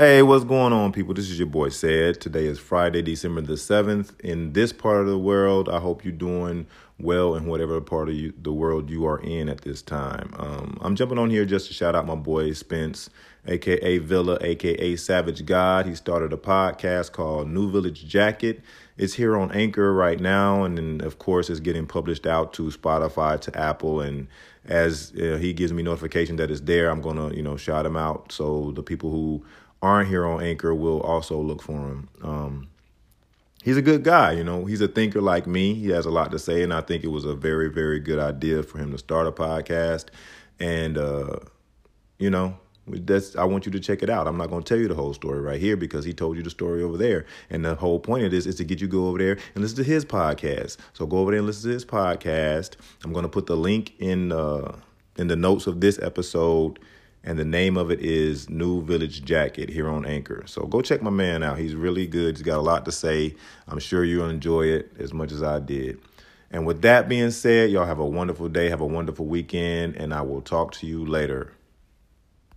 Hey, what's going on, people? This is your boy Said. Today is Friday, December the 7th. In this part of the world, I hope you're doing well in whatever part of you, the world you are in at this time. Um, I'm jumping on here just to shout out my boy Spence, aka Villa, aka Savage God. He started a podcast called New Village Jacket. It's here on Anchor right now, and then of course it's getting published out to Spotify, to Apple, and as uh, he gives me notification that it's there, I'm gonna you know shout him out so the people who aren't here on Anchor will also look for him. Um, he's a good guy, you know. He's a thinker like me. He has a lot to say, and I think it was a very, very good idea for him to start a podcast. And uh, you know, that's I want you to check it out. I'm not going to tell you the whole story right here because he told you the story over there. And the whole point of this is to get you go over there and listen to his podcast. So go over there and listen to his podcast. I'm going to put the link in uh, in the notes of this episode and the name of it is New Village Jacket here on Anchor. So go check my man out. He's really good. He's got a lot to say. I'm sure you'll enjoy it as much as I did. And with that being said, y'all have a wonderful day, have a wonderful weekend, and I will talk to you later.